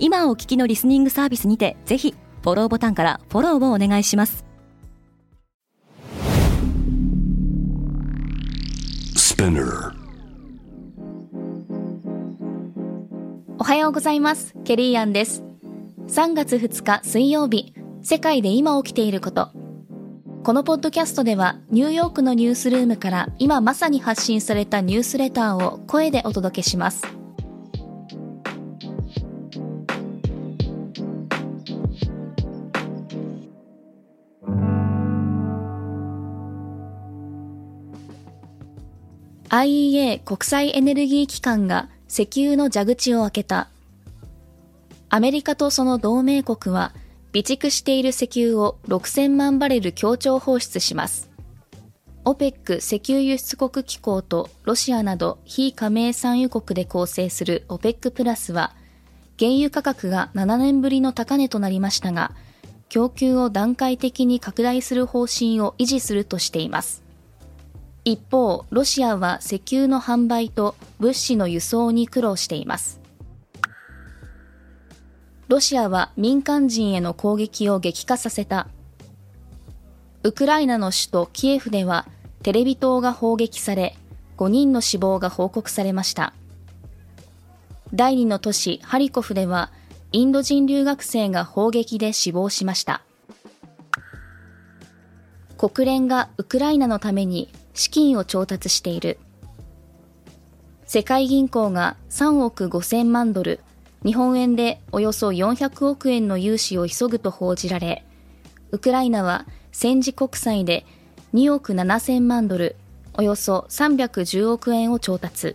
今お聞きのリスニングサービスにてぜひフォローボタンからフォローをお願いします。おはようございます。ケリーアンです。3月2日水曜日世界で今起きていること。このポッドキャストではニューヨークのニュースルームから今まさに発信されたニュースレターを声でお届けします「IEA 国際エネルギー機関が石油の蛇口を開けた」アメリカとその同盟国は備蓄している石油を6000万バレル協調放出します。OPEC 石油輸出国機構とロシアなど非加盟産油国で構成する OPEC プラスは、原油価格が7年ぶりの高値となりましたが、供給を段階的に拡大する方針を維持するとしています。一方、ロシアは石油の販売と物資の輸送に苦労しています。ロシアは民間人への攻撃を激化させた。ウクライナの首都キエフではテレビ塔が砲撃され、5人の死亡が報告されました。第2の都市ハリコフではインド人留学生が砲撃で死亡しました。国連がウクライナのために資金を調達している。世界銀行が3億5000万ドル、日本円でおよそ400億円の融資を急ぐと報じられ、ウクライナは戦時国債で2億7000万ドル、およそ310億円を調達。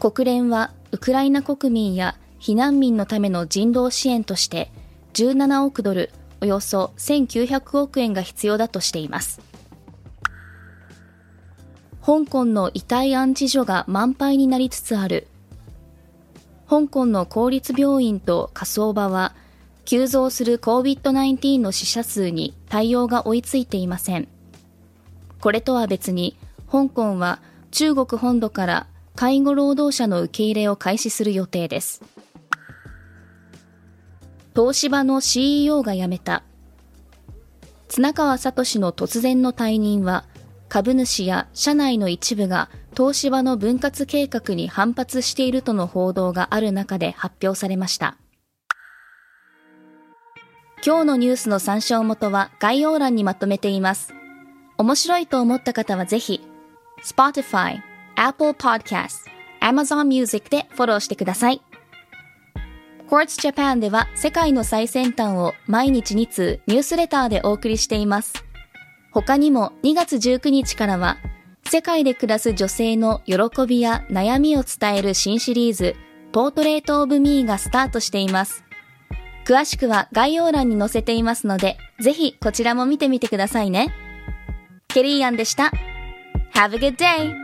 国連はウクライナ国民や避難民のための人道支援として17億ドル、およそ1900億円が必要だとしています。香港の遺体安置所が満杯になりつつある香港の公立病院と火葬場は、急増する COVID-19 の死者数に対応が追いついていません。これとは別に、香港は中国本土から介護労働者の受け入れを開始する予定です。東芝の CEO が辞めた。綱川聡の突然の退任は、株主や社内の一部が東芝の分割計画に反発しているとの報道がある中で発表されました。今日のニュースの参照元は概要欄にまとめています。面白いと思った方はぜひ、Spotify、Apple Podcast、Amazon Music でフォローしてください。Quartz Japan では世界の最先端を毎日2通ニュースレターでお送りしています。他にも2月19日からは世界で暮らす女性の喜びや悩みを伝える新シリーズポートレートオブミーがスタートしています。詳しくは概要欄に載せていますので、ぜひこちらも見てみてくださいね。ケリーアンでした。Have a good day!